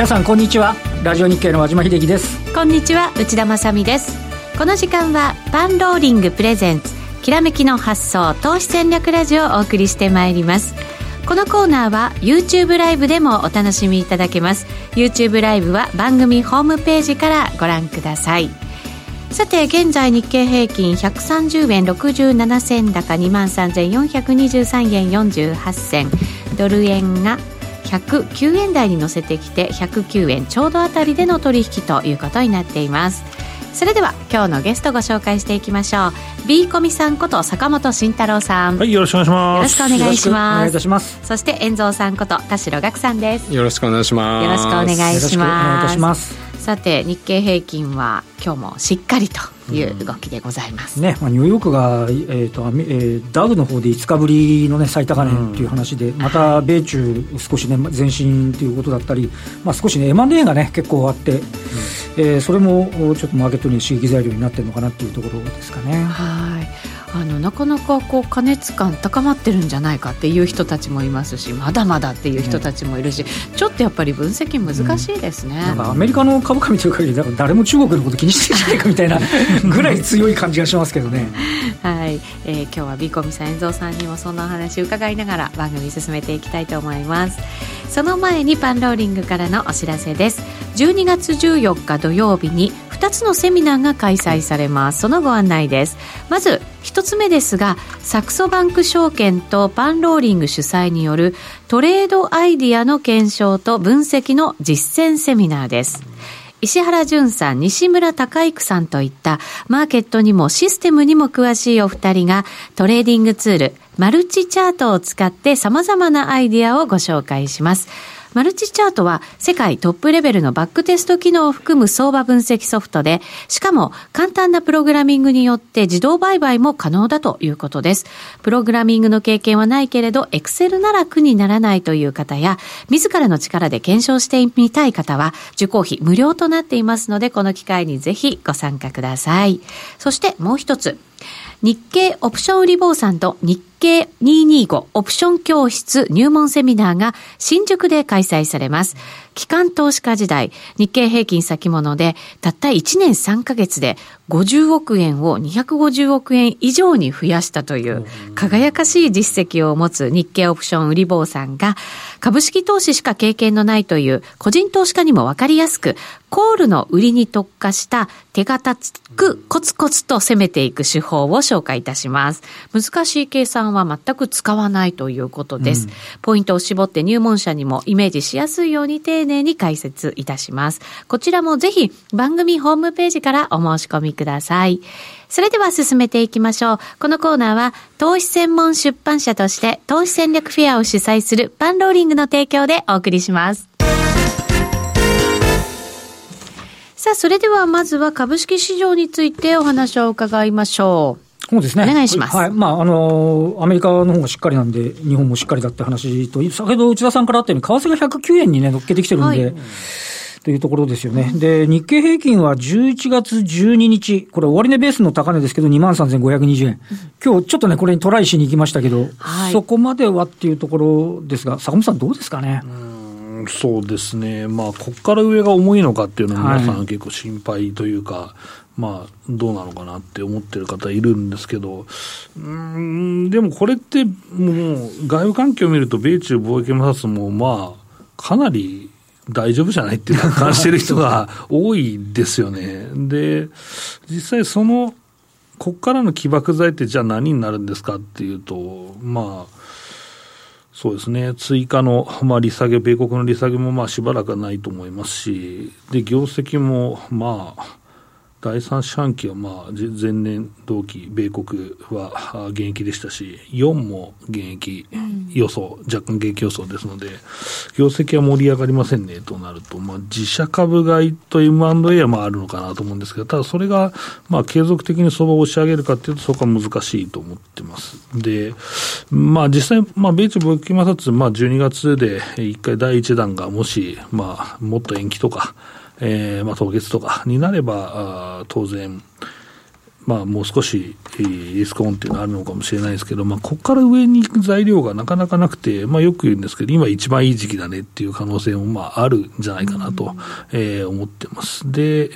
皆さんこんにちは。ラジオ日経の和島秀樹です。こんにちは内田まさです。この時間はパンローリングプレゼンツきらめきの発想投資戦略ラジオをお送りしてまいります。このコーナーは YouTube ライブでもお楽しみいただけます。YouTube ライブは番組ホームページからご覧ください。さて現在日経平均130円67銭高2万3423円48銭。ドル円が109円台に乗せてきて109円ちょうどあたりでの取引ということになっています。それでは今日のゲストご紹介していきましょう。B コミさんこと坂本慎太郎さん。はいよろしくお願いします。よろしくお願いします。お願いいたします。そして遠蔵さんこと田代岳さんです。よろしくお願いします。よろしくお願いしますさて日経平均は今日もしっかりという動きでございます、ねまあ、ニューヨークが、えーとえー、ダウの方で5日ぶりの、ね、最高値という話で、また米中、少し、ね、前進ということだったり、まあ、少しね、M&A が、ね、結構あって、うん、えー、それもちょっとマーケットに刺激材料になってるのかなというところですかね。はいあのなかなかこう過熱感高まってるんじゃないかっていう人たちもいますしまだまだっていう人たちもいるし、ね、ちょっとやっぱり分析難しいですね、うん、なんかアメリカの株価見てる限りだから誰も中国のこと気にしてないかみたいなぐらい強い感じがしますけどね。はい、えー、今日はビコミさん遠藤さんにもそんなお話伺いながら番組進めていきたいと思いますその前にパンローリングからのお知らせです。12月14日土曜日に2つのセミナーが開催されます。そのご案内です。まず1つ目ですがサクソバンク証券とパンローリング主催によるトレードアイディアの検証と分析の実践セミナーです。石原淳さん、西村隆之さんといったマーケットにもシステムにも詳しいお二人がトレーディングツールマルチチャートを使って様々なアイディアをご紹介します。マルチチャートは世界トップレベルのバックテスト機能を含む相場分析ソフトで、しかも簡単なプログラミングによって自動売買も可能だということです。プログラミングの経験はないけれど、エクセルなら苦にならないという方や、自らの力で検証してみたい方は、受講費無料となっていますので、この機会にぜひご参加ください。そしてもう一つ。日経オプション売り坊さんと日225オプション教室入門セミナーが新宿で開催されます。機関投資家時代、日経平均先物でたった1年3ヶ月で50億円を250億円以上に増やしたという輝かしい実績を持つ日経オプション売り坊さんが株式投資しか経験のないという個人投資家にもわかりやすくコールの売りに特化した手堅くコツコツと攻めていく手法を紹介いたします。難しい計算は全く使わないということです。うん、ポイントを絞って入門者にもイメージしやすいように丁寧に解説いたします。こちらもぜひ番組ホームページからお申し込みください。それでは進めていきましょう。このコーナーは投資専門出版社として投資戦略フェアを主催するパンローリングの提供でお送りします。さあ、それではまずは株式市場についてお話を伺いましょう。そうですね。お願いします。はい。まあ、あのー、アメリカの方がしっかりなんで、日本もしっかりだって話と、先ほど内田さんからあったように、為替が109円にね、乗っけてきてるんで、はいというところですよね。で、日経平均は11月12日、これ終値ベースの高値ですけど、23,520円。今日ちょっとね、これにトライしに行きましたけど、はい、そこまではっていうところですが、坂本さんどうですかね？そうですね、まあ、ここから上が重いのかっていうのは、皆さん結構心配というか、はい、まあ、どうなのかなって思ってる方いるんですけど、うん、でもこれって、もう、外部環境を見ると、米中貿易摩擦も、まあ、かなり大丈夫じゃないっていう感じてる人が多いですよね。で、実際その、ここからの起爆剤ってじゃあ何になるんですかっていうと、まあ、そうですね、追加の、まあ、利下げ、米国の利下げもまあしばらくはないと思いますし、で業績もまあ、第3四半期はまあ前年同期、米国は現役でしたし、4も現役予想、うん、若干現役予想ですので、業績は盛り上がりませんねとなると、まあ、自社株買いと M&A はまああるのかなと思うんですけど、ただそれがまあ継続的に相場を押し上げるかというと、そこは難しいと思ってます。で、まあ、実際、まあ、米中貿易摩擦、まあ、12月で1回第1弾がもし、まあ、もっと延期とか、えー、まあ、凍結とかになれば、あ当然、まあ、もう少し、えー、リスクオンっていうのはあるのかもしれないですけど、まあ、ここから上に行く材料がなかなかなくて、まあ、よく言うんですけど、今一番いい時期だねっていう可能性も、まあ、あるんじゃないかなと、えー、思ってます。で、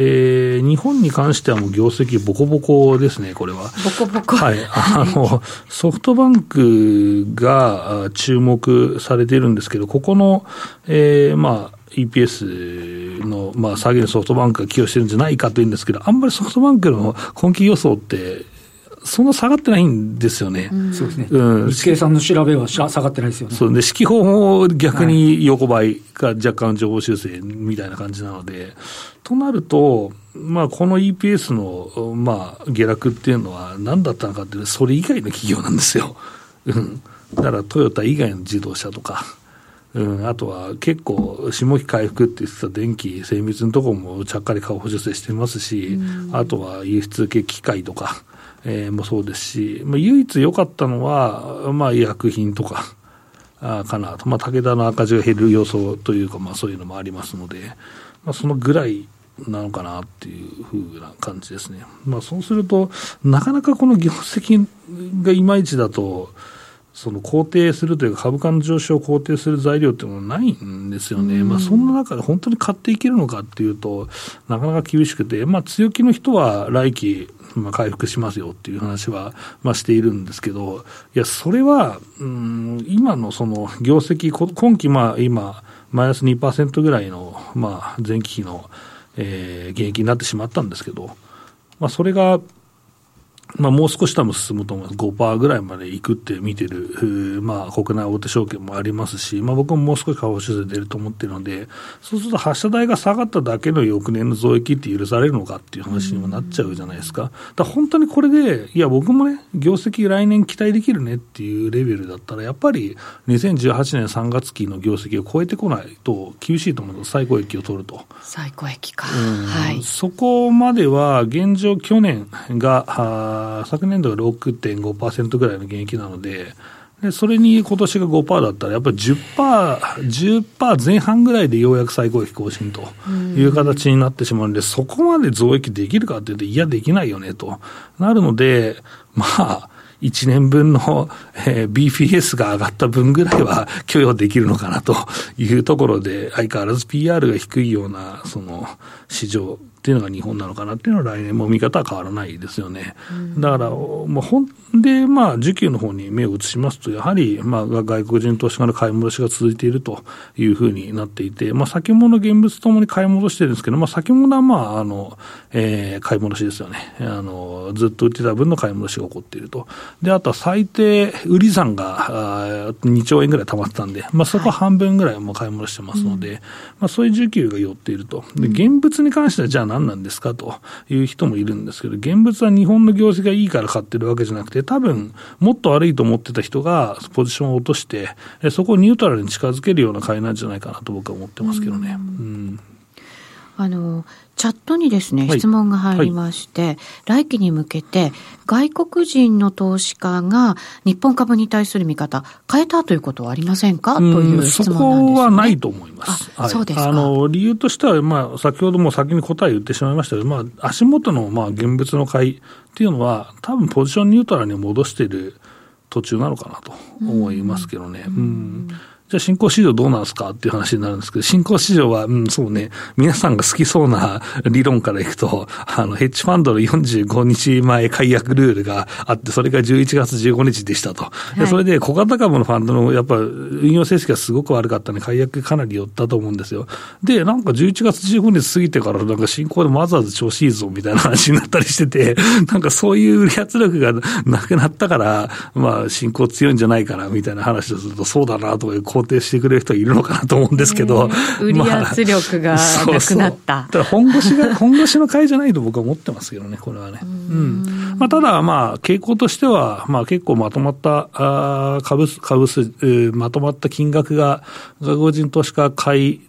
えー、日本に関してはもう業績ボコボコですね、これは。ボコボコ。はい。あの、ソフトバンクが注目されているんですけど、ここの、えー、まあ、EPS の、まあ、下げるソフトバンクが寄与してるんじゃないかというんですけど、あんまりソフトバンクの今期予想って、そんな下がってないんですよね。そうですね。うん。日経さんの調べは下がってないですよね。そうで、指揮法も逆に横ばいが若干情報修正みたいな感じなので、となると、まあ、この EPS の、まあ、下落っていうのは何だったのかっていうと、それ以外の企業なんですよ。うん。だからトヨタ以外の自動車とか、うん、あとは結構、下期回復って言ってた電気、精密のところもちゃっかり顔補助性してますし、あとは輸出系機械とか、えー、もそうですし、まあ、唯一良かったのは、まあ、医薬品とか、あかなと、まあ、武田の赤字が減る予想というか、まあ、そういうのもありますので、まあ、そのぐらいなのかなっていうふうな感じですね。まあ、そうすると、なかなかこの業績がいまいちだと、その肯定するというか、株価の上昇を肯定する材料っていうのはないんですよね、まあ、そん。な中で本当に買っていけるのかっていうと、なかなか厳しくて、まあ、強気の人は来期、まあ、回復しますよっていう話は、まあ、しているんですけど、いや、それは、うん、今のその業績、今期、まあ、今、マイナス2%ぐらいの、まあ、前期比の、えー、減益になってしまったんですけど、まあ、それが、まあ、もう少し多分進むと思います。5%ぐらいまで行くって見てる、まあ、国内大手証券もありますし、まあ、僕ももう少し下方修正出ると思ってるので、そうすると発射台が下がっただけの翌年の増益って許されるのかっていう話にもなっちゃうじゃないですか。だ本当にこれで、いや、僕もね、業績来年期待できるねっていうレベルだったら、やっぱり2018年3月期の業績を超えてこないと厳しいと思うの最高益を取ると。最高益か。はい。そこまでは、現状去年が、昨年度が6.5%ぐらいの減益なので、でそれに今年が5%だったら、やっぱり10%、10%前半ぐらいでようやく最高益更新という形になってしまうので、そこまで増益できるかっていうと、いや、できないよねとなるので、まあ、1年分の、えー、BPS が上がった分ぐらいは 許容できるのかなというところで、相変わらず PR が低いような、その、市場っていうのが日本なのかなっていうのは来年も見方は変わらないですよね。だから、まあ、ほんで、まあ、需給の方に目を移しますと、やはり、まあ、外国人投資家の買い戻しが続いているというふうになっていて、まあ、先物、現物ともに買い戻してるんですけど、まあ、先物は、まあ、あの、えー、買い戻しですよね。あの、ずっと売ってた分の買い戻しが起こっていると。で、あとは最低、売り算が2兆円ぐらい溜まってたんで、まあ、そこは半分ぐらいも買い戻してますので、はい、まあ、そういう需給が寄っていると。で、現物に関しては、じゃあ何なんですかという人もいるんですけど、現物は日本の業績がいいから買ってるわけじゃなくて、多分、もっと悪いと思ってた人がポジションを落として、そこをニュートラルに近づけるような買いなんじゃないかなと僕は思ってますけどね。うん、あのチャットにですね、質問が入りまして、はい、来期に向けて、外国人の投資家が日本株に対する見方、変えたということはありませんか？という質問なんです、ね、そこはないと思います。はい、そうですあの、理由としては、まあ、先ほども先に答え言ってしまいましたけど、まあ、足元の、まあ、現物の買いっていうのは、多分ポジションニュートラルに戻している途中なのかなと思いますけどね。うん、うんじゃあ新興市場どうなんですかっていう話になるんですけど、新興市場は、うん、そうね、皆さんが好きそうな 理論からいくと、あの、ヘッジファンドの45日前解約ルールがあって、それが11月15日でしたと。はい、それで小型株のファンドの、やっぱ、運用成績がすごく悪かったんで、解約かなり寄ったと思うんですよ。で、なんか11月15日過ぎてから、なんか新興でわざわざ調子いいぞみたいな話になったりしてて、なんかそういう売り圧力が なくなったから、まあ、新興強いんじゃないかな、みたいな話をすると、そうだな、とかいう肯定してくれる人いるのかなと思うんですけど。売り圧力がなくなった。まあ、ただ本腰が、本腰の買いじゃないと僕は思ってますけどね、これはね。うん。まあ、ただ、まあ、傾向としては、まあ、結構まとまった、あ株、株数、まとまった金額が外国人投資家買い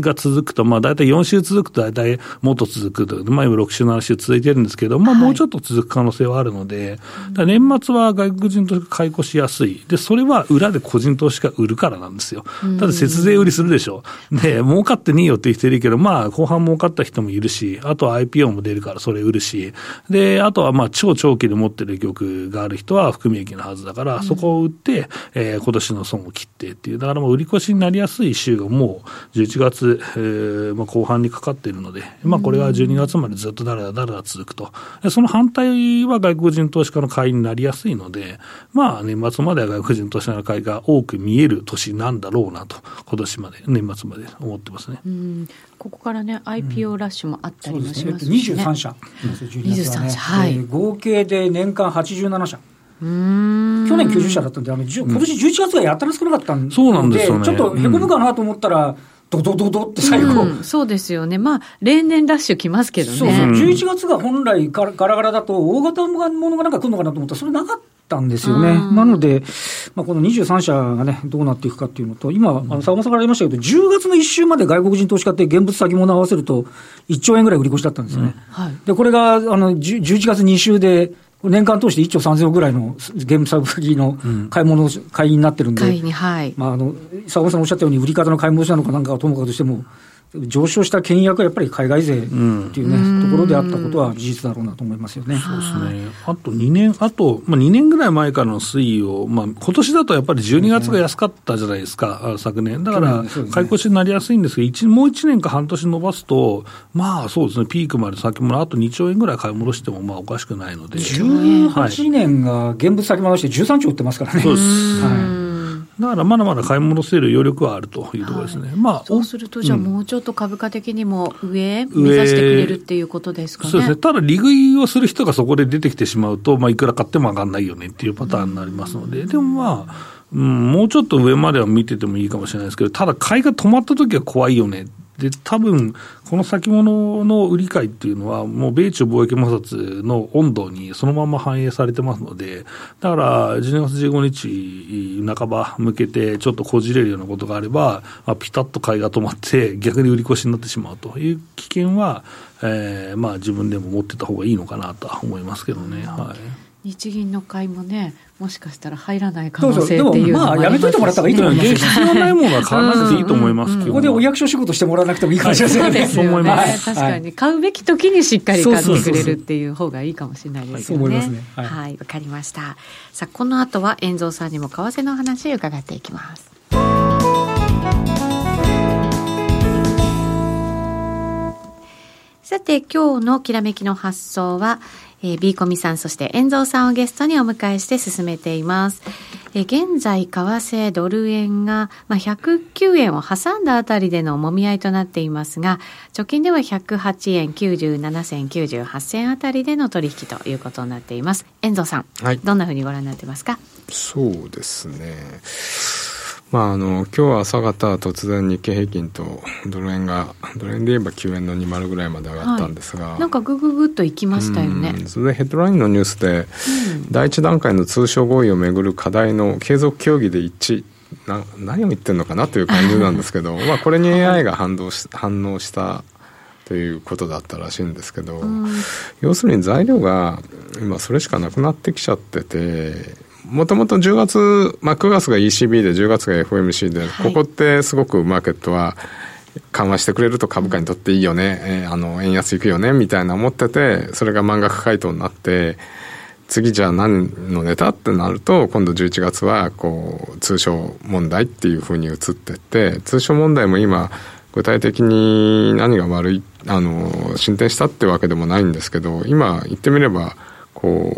が続くと、まあ大体4週続くと大体もっと続くと、まあ今6週、7週続いてるんですけど、まあもうちょっと続く可能性はあるので、はい、年末は外国人投資家買い越しやすい。で、それは裏で個人投資家売るからなんですよ。ただ節税売りするでしょ。で、儲かってねえよって言ってるけど、まあ後半儲かった人もいるし、あとは IPO も出るからそれ売るし、で、あとはまあ超長期で持ってる曲がある人は含み益のはずだから、そこを売って、えー、今年の損を切ってっていう、だからもう売り越しになりやすい週がもう11月、えーまあ、後半にかかっているので、まあ、これが12月までずっとだらだら続くと、その反対は外国人投資家の買いになりやすいので、まあ、年末までは外国人投資家の買いが多く見える年なんだろうなと、今年まで、年末まで思ってますね。ここからね、IPO ラッシュもあったりもしますし、ね、ね。23社、23社、はい、合計で年間87社。去年90社だったんで、あの今年11月がやったら少なかったんで、そうなんですよ、ね、ちょっとへこむかなと思ったら、ドドドドって最後、うん、そうですよね、まあ、例年ラッシュ来ますけどね。そうそう。11月が本来ガラガラだと、大型ものがなんか来るのかなと思ったら、それなかったんですよね。なので、まあ、この23社がね、どうなっていくかっていうのと、今、あの坂本さんからありましたけど、10月の1週まで外国人投資家って現物先物合わせると、1兆円ぐらい売り越しだったんですよね。うん。はい、で、これがあの11月2週で、年間通して1兆3000億ぐらいの現物先の買い物、買いになってるんで、はい、まあ、あの坂本さんおっしゃったように、売り方の買い戻しなのかなんかはともかくとしても、上昇した権益はやっぱり海外税っていうね、うん、ところであったことは事実だろうなと思いますよね。そうですね。あと2年、あと、まあ、2年ぐらい前からの推移を、まあ、今年だとやっぱり12月が安かったじゃないですか、ね、昨年。だから、買い越しになりやすいんですけど、もう1年か半年伸ばすと、まあそうですね、ピークまで先物あと2兆円ぐらい買い戻してもまあおかしくないので。18年が現物先戻して13兆売ってますからね。そうです。はいだからまだまだ買い戻せる余力はあるというところですね。はい、まあ、そうすると、じゃあもうちょっと株価的にも上、目指してくれるっていうことですかね。そうですね。ただ、利食いをする人がそこで出てきてしまうと、まあ、いくら買っても上がらないよねっていうパターンになりますので、でもまあ、うん、もうちょっと上までは見ててもいいかもしれないですけど、ただ買いが止まった時は怖いよねで、多分この先物の売り買いっていうのは、もう米中貿易摩擦の温度にそのまま反映されてますので、だから12月15日半ば向けて、ちょっとこじれるようなことがあれば、まあ、ピタッと買いが止まって、逆に売り越しになってしまうと。いう危険は、えーまあ、自分でも持ってた方がいいのかなとは思いますけどね。はい日銀の買いもね、もしかしたら入らない可能性っていうのもまあ、やめといてもらった方がいいと思います。必要ないものは買わなくていいと思いますここでお役所仕事してもらわなくてもいいかもしれないですね。そう確かに。買うべき時にしっかり買ってくれるっていう方がいいかもしれないですよね。はい、わ、かりました。さあ、この後は、遠蔵さんにも為替の話を伺っていきます。さて、今日のきらめきの発想は、えー、ビーコミさん、そして遠蔵さんをゲストにお迎えして進めています。えー、現在、為替ドル円が、まあ、109円を挟んだあたりでのもみ合いとなっていますが、直近では108円97銭98銭あたりでの取引ということになっています。遠蔵さん、はい、どんなふうにご覧になってますか？そうですね。まあ、あの今日は朝方突然日経平均とドル円がドル円で言えば9円の20ぐらいまで上がったんですが、はい、なんかぐぐぐっといきましたよね。それでヘッドラインのニュースで、うん、第一段階の通商合意をめぐる課題の継続協議で一致。な何を言ってるのかなという感じなんですけどまあこれに AI が反応し反応したということだったらしいんですけど、うん、要するに材料が今それしかなくなってきちゃっててもともと10月、まあ、9月が ECB で10月が FOMC で、はい、ここってすごくマーケットは緩和してくれると株価にとっていいよね、えー、あの円安いくよねみたいな思っててそれが満額回答になって次じゃあ何のネタってなると今度11月はこう通商問題っていうふうに移ってって通商問題も今具体的に何が悪いあの進展したってわけでもないんですけど今言ってみればこ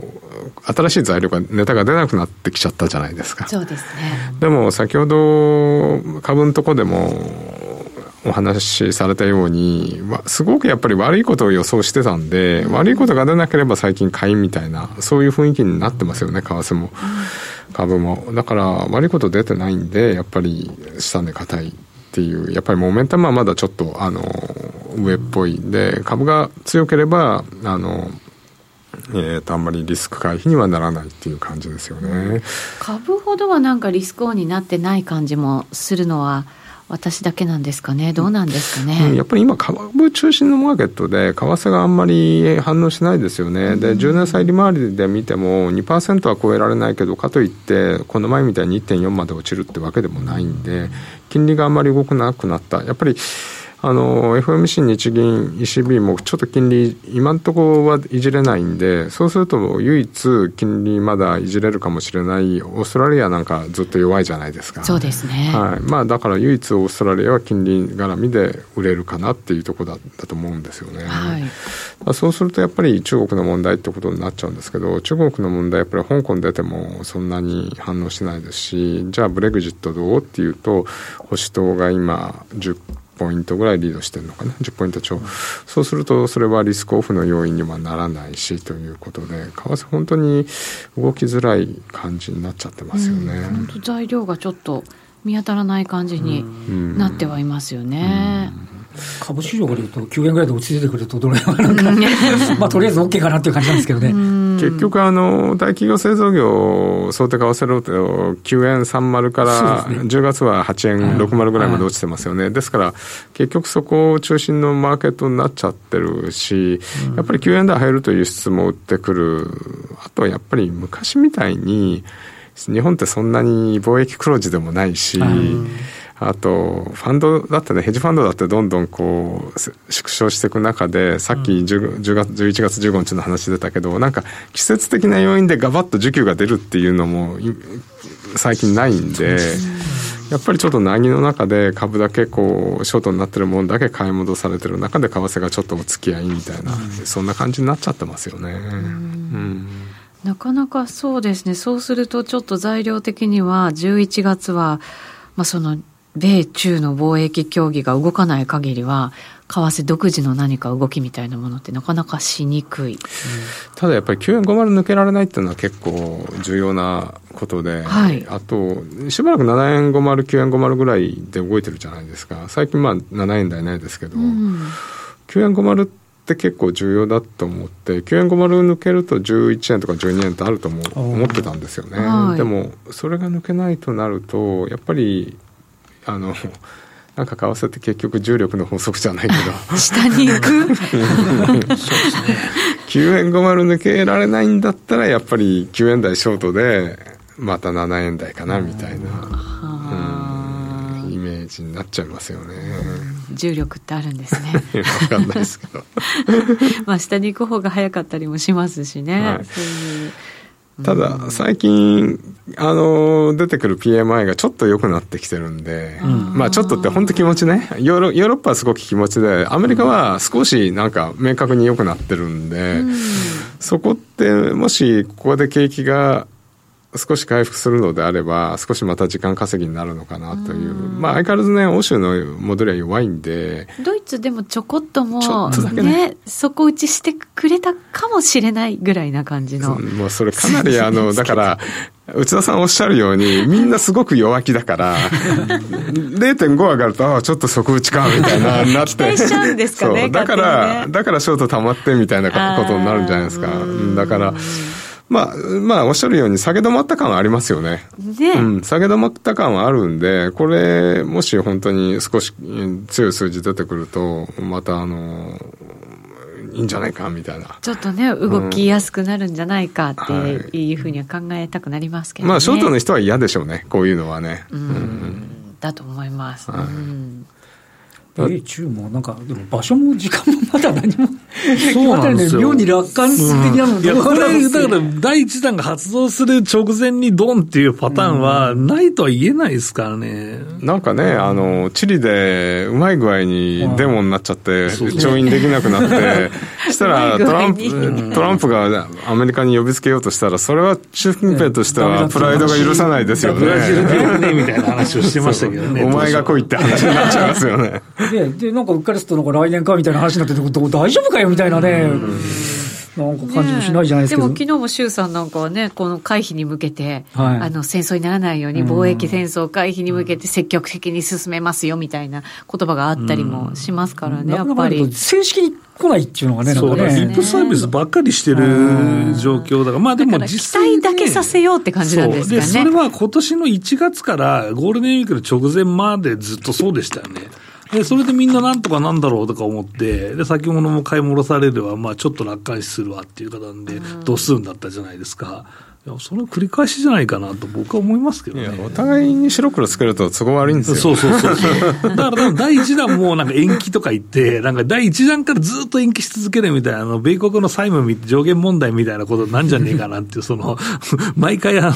う新しい材料がネタが出なくなってきちゃったじゃないですか。そうですね。でも先ほど株のとこでもお話しされたようにすごくやっぱり悪いことを予想してたんで、うん、悪いことが出なければ最近買いみたいなそういう雰囲気になってますよね為替も、うん、株も。だから悪いこと出てないんでやっぱり下値硬いっていうやっぱりモメンタムはまだちょっとあの上っぽい。んで株が強ければあのえーと、あんまりリスク回避にはならないっていう感じですよね。株ほどはなんかリスクオンになってない感じもするのは私だけなんですかね、どうなんですかね？うん、やっぱり今、株中心のマーケットで、為替があんまり反応しないですよね、で10年債利回りで見ても2%は超えられないけど、かといって、この前みたいに1.4まで落ちるってわけでもないんで、金利があんまり動くなくなった。やっぱりあの FOMC、日銀、ECB もちょっと金利、今のところはいじれないんで、そうすると唯一、金利まだいじれるかもしれない、オーストラリアなんかずっと弱いじゃないですか。そうですね、はいまあ、だから唯一、オーストラリアは金利絡みで売れるかなっていうところだだと思うんですよね。はい、そうするとやっぱり中国の問題ってことになっちゃうんですけど、中国の問題、やっぱり香港出てもそんなに反応しないですし、じゃあブレグジットどうっていうと、保守党が今10ポイントぐらいリードしてるのかな？10ポイント超、そうするとそれはリスクオフの要因にはならないしということで為替本当に動きづらい感じになっちゃってますよね、本当材料がちょっと見当たらない感じになってはいますよね。うんうん株市場から言うと、9円ぐらいで落ち着いてくると、どれぐらいなんか、まあ、とりあえず OK かなっていう感じなんですけどね。結局、あの、大企業製造業、想定為替ロート9円30から、10月は8円60ぐらいまで落ちてますよね。ですから、結局そこを中心のマーケットになっちゃってるし、やっぱり9円台入るという輸出も売ってくる。あとはやっぱり昔みたいに、日本ってそんなに貿易黒字でもないし、あと、ファンドだってね、ヘッジファンドだってどんどんこう、縮小していく中で、さっき 10, 10月、11月15日の話出たけど、なんか季節的な要因でガバッと需給が出るっていうのも、最近ないんで、やっぱりちょっと凪の中で株だけこう、ショートになってるものだけ買い戻されてる中で、為替がちょっとお付き合いみたいな、そんな感じになっちゃってますよね。うん。なかなかそうですね。そうするとちょっと材料的には11月は、まあその米中の貿易協議が動かない限りは、為替独自の何か動きみたいなものってなかなかしにくい、うん、ただやっぱり9円50抜けられないっていうのは結構重要なことで、はい、あとしばらく7円50、9円50ぐらいで動いてるじゃないですか。最近まあ7円台ないですけど、うん、9円50って結構重要だと思って9円50抜けると11円とか12円ってあると思思ってたんですよね、はい、でもそれが抜けないとなるとやっぱりあのなんか為替って結局重力の法則じゃないけど。下に行く？そうですね9円50抜けられないんだったらやっぱり9円台ショートでまた7円台かなみたいな、うん、イメージになっちゃいますよね。重力ってあるんですね。分かんないですけど。まあ下に行く方が早かったりもしますしね、はい、そういうただ、最近、あの、出てくる PMI がちょっと良くなってきてるんで、まあちょっとって本当気持ちね、ヨーロヨーロッパはすごく気持ちで、アメリカは少しなんか明確に良くなってるんで、そこってもしここで景気が少し回復するのであれば、少しまた時間稼ぎになるのかなという、うまあ相変わらずね、欧州の戻りは弱いんで、ドイツでもちょこっともうね、ね底打ちしてくれたかもしれないぐらいな感じの。もうそれかなり あの、だから、内田さんおっしゃるように、みんなすごく弱気だから、0.5上がると、ああ、ちょっと底打ちか、みたいな、なって。期待しちゃうんですかね。だから、ね、だからショート溜まってみたいなことになるんじゃないですか。だから、まあ、まあ、おっしゃるように下げ止まった感はありますよね。ねうん、下げ止まった感はあるんで、これ、もし本当に少し強い数字出てくると、またあの、いいんじゃないかみたいな。ちょっとね、動きやすくなるんじゃないかっていうふうには考えたくなりますけど、ね、まあ、ショートの人は嫌でしょうね、こういうのはね。うん、うん、だと思います。はい、うん米中もなんか、でも場所も時間もまだ何もそうなんですよ。妙に楽観的なの、うん、いや、これ、だから第一弾が発動する直前にドンっていうパターンはないとは言えないですからね。なんかね、あの、チリでうまい具合にデモになっちゃって、調印できなくなって、したらトランプ、トランプがアメリカに呼びつけようとしたら、それは習近平としてはプライドが許さないですよね。ブラジルでみたいな話をしてましたけどね。お前が来いって話になっちゃいますよね。で、で、なんかうっかりすると、なんか来年かみたいな話になってて、大丈夫かよみたいなね。なんか感じもしないじゃないですか、ね、でも昨日も周さんなんかはね、この回避に向けて、はい、あの戦争にならないように、貿易戦争回避に向けて積極的に進めますよみたいな言葉があったりもしますからね、やっぱり。正式に来ないっていうのがね、そうなんかね。リップサービスばっかりしてる状況だから、まあでも実際、ね、期待だけさせようって感じなんですかね。そで、それは今年の1月からゴールデンウィークの直前までずっとそうでしたよね。で、それでみんななんとかなんだろうとか思って、で、先物も買い戻されれば、まあちょっと楽観視するわっていう方なんで、度数だったじゃないですか。その繰り返しじゃないかなと僕は思いますけどね。お互いに白黒つけると都合悪いんですよ。そうそうそうそう。だから第1弾もなんか延期とか言って、なんか第1弾からずっと延期し続けるみたいな、あの、米国の債務上限問題みたいなことなんじゃねえかなっていう、その、毎回あの、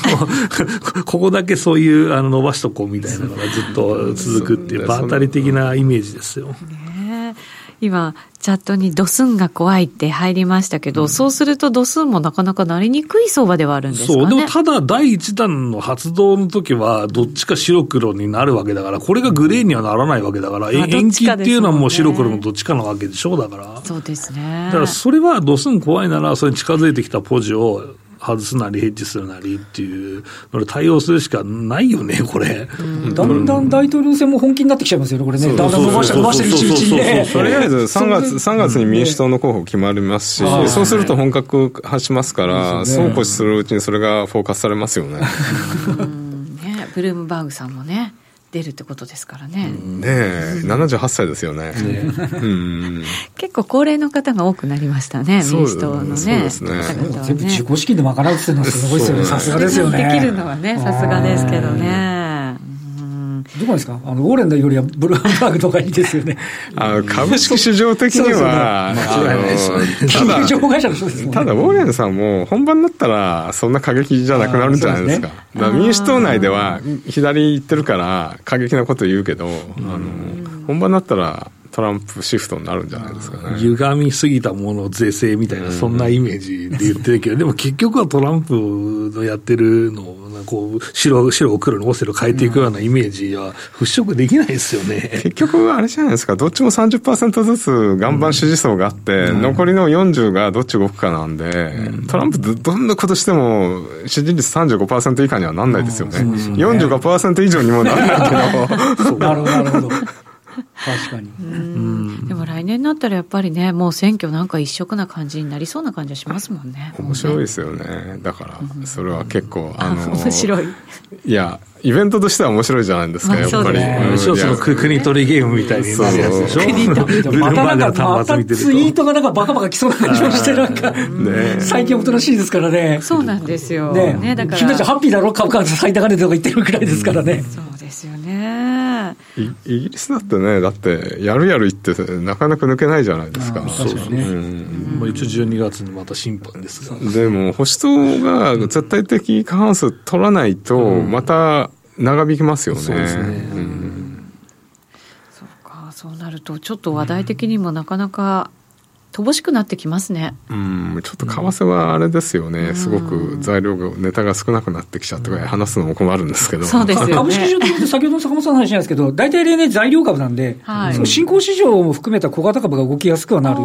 ここだけそういうあの伸ばしとこうみたいなのがずっと続くっていう、場当たり的なイメージですよ。ね今、チャットにドスンが怖いって入りましたけど、うん、そうするとドスンもなかなかなりにくい相場ではあるんですかね？そう、でもただ第一弾の発動の時は、どっちか白黒になるわけだから、これがグレーにはならないわけだから、延期っていうのはもう白黒のどっちかなわけでしょう、だから。そうですね。だからそれはドスン怖いなら、それに近づいてきたポジを外すなり、ヘッジするなりっていうので対応するしかないよね、これ。だんだん大統領選も本気になってきちゃいますよね、これね。だんだん伸ばして伸ばしてるうちにね。とりあえず3月、3月に民主党の候補決まりますし、そうすると本格化しますから、そうこうするうちにそれがフォーカスされますよね。ねブルームバーグさんもね。出るってことですからね。ねえ、78歳ですよね。結構高齢の方が多くなりましたね、民主党のね。そうですね。全部自己資金で賄うっていうのはすごいですよね。さすがですよね。できるのはね、さすがですけどね。どこですか？あの、ウォーレンダよりはブルームバーグとかいいですよね。あの、株式市場的には、間違いないですただ、ただ、ウォーレンさんも本番になったら、そんな過激じゃなくなるんじゃないですか。すね、民主党内では、左行ってるから、過激なこと言うけど、あの、本番になったら、トランプシフトになるんじゃないですかね。歪みすぎたもの是正みたいな、そんなイメージで言ってるけど、でも結局はトランプのやってるのを、こう、白、白を黒にオセロ変えていくようなイメージは払拭できないですよね。結局あれじゃないですか、どっちも30%ずつ岩盤支持層があって、うん、残りの40がどっち動くかなんで、うん、トランプどんなことしても支持率35%以下にはなんないですよね。うん、45%以上にもなんないけど。なるほど、なるほど。確かに。でも来年になったらやっぱりね、もう選挙なんか一色な感じになりそうな感じはしますもんね。面白いですよね。だから、それは結構、あの、面白い。いや、イベントとしては面白いじゃないですか、やっぱり。一つの国取りゲームみたいになるやつでしょ。国取り。またなんか、またツイートがなんかバカバカ来そうな感じもして、なんか、最近おとなしいですからね。そうなんですよ。ね、だから。君たちハッピーだろ？株価最高値とか言ってるくらいですからね。そうですよね。イギリスだってね、だって、やるやる言って、なかなか抜けないじゃないですか。そうですね。まあ一応12月にまた審判ですが。でも、保守党が絶対的過半数取らないと、また長引きますよね。そうですね。そうか、そうなると、ちょっと話題的にもなかなか、乏しくなってきますね。うん、ちょっと為替はあれですよね、うん、すごく材料が、ネタが少なくなってきちゃって話すのも困るんですけど。そうですよね。株式市場って先ほどの坂本さんの話なんですけど、大体例年材料株なんで、はい、その新興市場も含めた小型株が動きやすくはなる。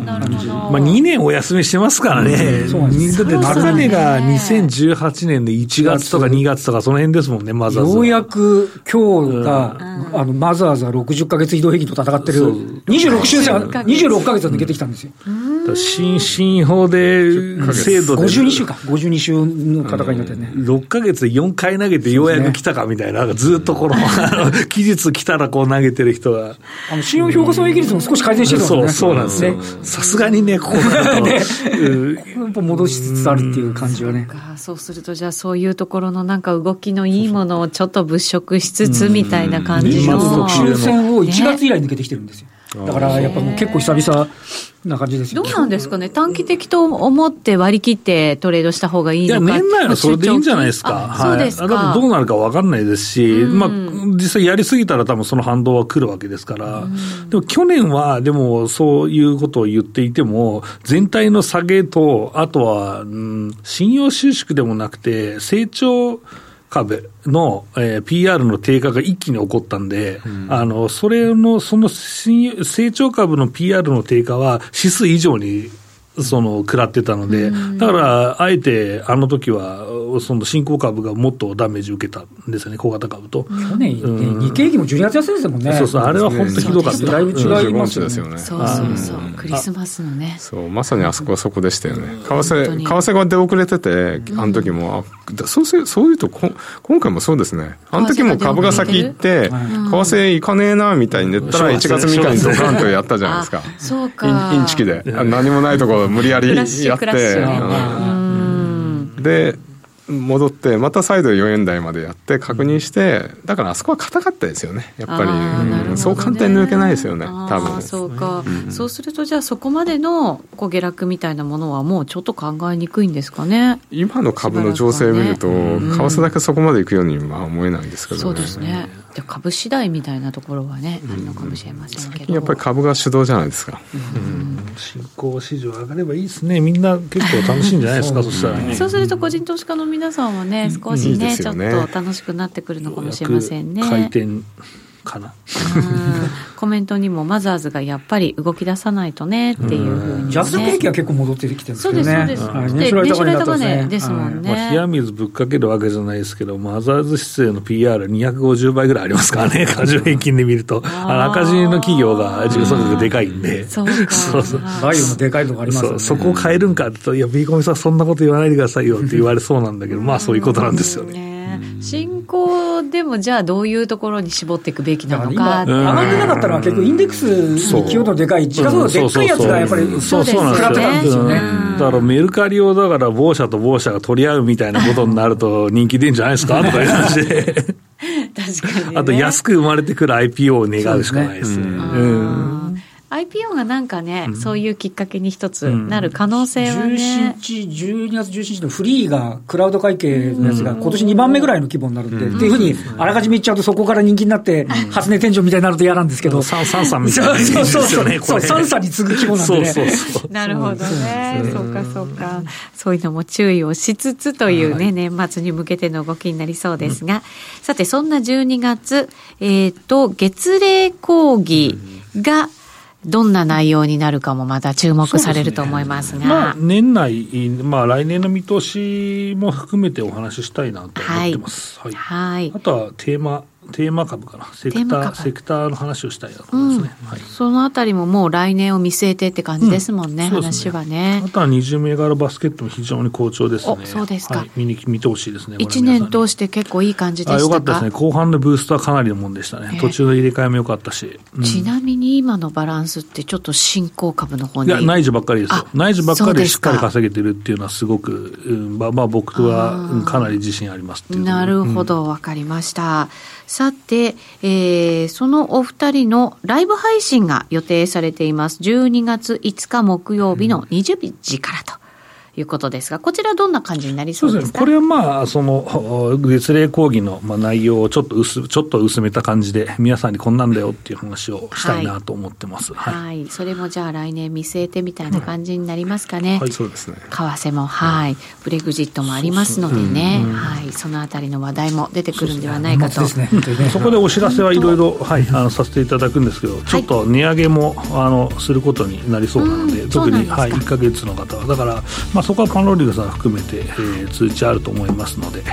まあ2年お休みしてますからね。だって高値が2018年で1月とか2月とかその辺ですもんね、マザーズ。ようやく今日が、うん、あの、マザーズは60か月移動平均と戦ってる、26週線、26か月は抜けてきたんですよ。新進法で制度で。52週か52週の戦いになってね、うん、6か月で4回投げてようやく来たかみたいな、ずっとこの期日来たらこう投げてる人が。あの信用評価損益率も少し改善してるもんね。そうそうなんですねさすがにねここだ ね、やっぱ戻しつつあるっていう感じはね。そうするとじゃあそういうところのなんか動きのいいものをちょっと物色しつつみたいな感じの。特集戦を1月以来抜けてきてるんですよ、だからやっぱもう結構久々な感じですどうなんですかね、短期的と思って割り切ってトレードした方がいいのか。いや、年内はそれでいいんじゃないですか、はい、そうですか。だどうなるか分かんないですし、まあ、実際やりすぎたら、多分その反動は来るわけですから、でも去年は、でもそういうことを言っていても、全体の下げと、あとは、うん、信用収縮でもなくて、成長、株の、えー、PR の低下が一気に起こったんで、うん、あの、それの、その成長株の PR の低下は指数以上にその食らってたので、だからあえてあの時はその新興株がもっとダメージ受けたんですよね、小型株と。去年、うん、日経平均も12月安いですもんね。そうそう、あれは本当ひどかった。だいぶ違いますですよね。そうそうそう、クリスマスのね。そう、まさにあそこはそこでしたよね。為替、為替が出遅れてて、あの時も、そうせそういうとこ、今回もそうですね。あの時も株が先行って、為替行かねえな、みたいに言ったら、1月3日にドカンとやったじゃないですか。そうか。インチキで。何もないところ無理やりやって。で、戻って、また再度4円台までやって確認して、だからあそこは硬かったですよね、やっぱり、うん、そう簡単に抜けないですよね、多分。そうか、うん、そうすると、じゃあ、そこまでのこう下落みたいなものは、もうちょっと考えにくいんですかね。今の株の情勢を見ると、為替だけそこまでいくようには思えないんですけど、ね、そうですね。株次第みたいなところはね、あるのかもしれませんけど、やっぱり株が主導じゃないですか、新興市場上がればいいですね、みんな結構楽しいんじゃないですか、そしたらね。そうすると、個人投資家の皆さんはね、少しね、ちょっと楽しくなってくるのかもしれませんね。回転かな。コメントにもマザーズがやっぱり動き出さないとねっていうふうに、ね、ジャスト景気は結構戻ってきてるんですけどね。そうです、そうです。年初来高値ですもんね。まあ、冷や水ぶっかけるわけじゃないですけど、マザーズ指定の PR250 倍ぐらいありますからね、過剰平均で見ると。赤字の企業が時価総額でかいんで。そうそうそう。バイオのでかいとこありますよね。そこを変えるんかって言うと、いや、ビーコミさんそんなこと言わないでくださいよって言われそうなんだけど、まあそういうことなんですよね。進行でもじゃあどういうところに絞っていくべきなのか上がってなかったのは結局インデックスに寄与度でかい時価総額でっかいやつがやっぱりそう。そう食らってたんですよね。だからメルカリをだから某社と某社が取り合うみたいなことになると人気出るんじゃないですかとかいう話で。確かに、ね、あと安く生まれてくる IPO を願うしかないですね。うん IPO がなんかね、うん、そういうきっかけに一つなる可能性はね。17日、12月17日のフリーが、クラウド会計のやつが、今年2番目ぐらいの規模になるんで、うん、っていうふうに、あらかじめ言っちゃうと、そこから人気になって、初値天井みたいになると嫌なんですけど。サンサンみたいな、ね。そうそうそう。そう、サンサに次ぐ規模なんでね。そうそうそうなるほどね。そうかそうか。そういうのも注意をしつつというね、年末に向けての動きになりそうですが、さて、そんな12月、えっ、と、月例講義が、どんな内容になるかもまた注目されると思いますが、ね、まあ、年内、まあ、来年の見通しも含めてお話ししたいなと思ってます。はい、はい、あとはテーマテーマ株かな、セクター、セクターの話をしたいなと思いますね、うんはい、そのあたりももう来年を見据えてって感じですもんね、うん、話はね。あとは20銘柄バスケットも非常に好調ですね。そうですか。はい、見に見てほしいですね。1年通して結構いい感じでしたかよかったですね。後半のブーストはかなりのもんでしたね。えー、途中の入れ替えも良かったし、うん、ちなみに今のバランスってちょっと新興株の方に？いや、内需ばっかりですよ。内需ばっかりでしっかり稼げてるっていうのはすごく、うん、まあ、まあ僕はかなり自信ありますなるほど、わ、かりました。さて、えー、そのお二人のライブ配信が予定されています。12月5日木曜日の20時からと。いうことですが、こちらどんな感じになりそうですか？これはまあ、その、月例講義のまあ内容をちょっと薄、ちょっと薄めた感じで、皆さんにこんなんだよっていう話をしたいなと思ってます。はい。はい、それもじゃあ来年見据えてみたいな感じになりますかね？うん、はい、そうですね。為替も、はい。ブレグジットもありますのでね、うん、はい。そのあたりの話題も出てくるんではないかと。そね、そこでお知らせはいろいろ、はい、あの、させていただくんですけど、ちょっと値上げも、あの、することになりそうなので、特に、はい、1か月の方は。だから、まあそこはパンローリングさん含めて、えー、通知あると思いますので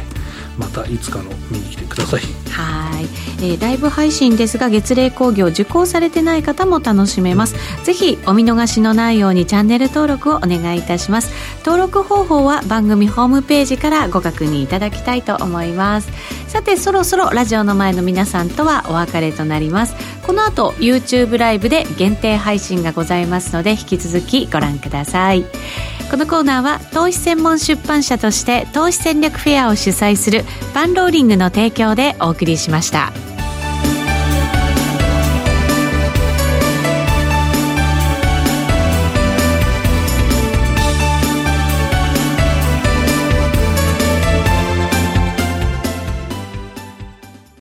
またいつかの見に来てください。はい、えー、ライブ配信ですが月例講義を受講されてない方も楽しめます、ぜひお見逃しのないようにチャンネル登録をお願いいたします。登録方法は番組ホームページからご確認いただきたいと思います。さてそろそろラジオの前の皆さんとはお別れとなります。この後 YouTube ライブで限定配信がございますので引き続きご覧ください。このコーナーは投資専門出版社として投資戦略フェアを主催するパンローリングの提供でお送りしました。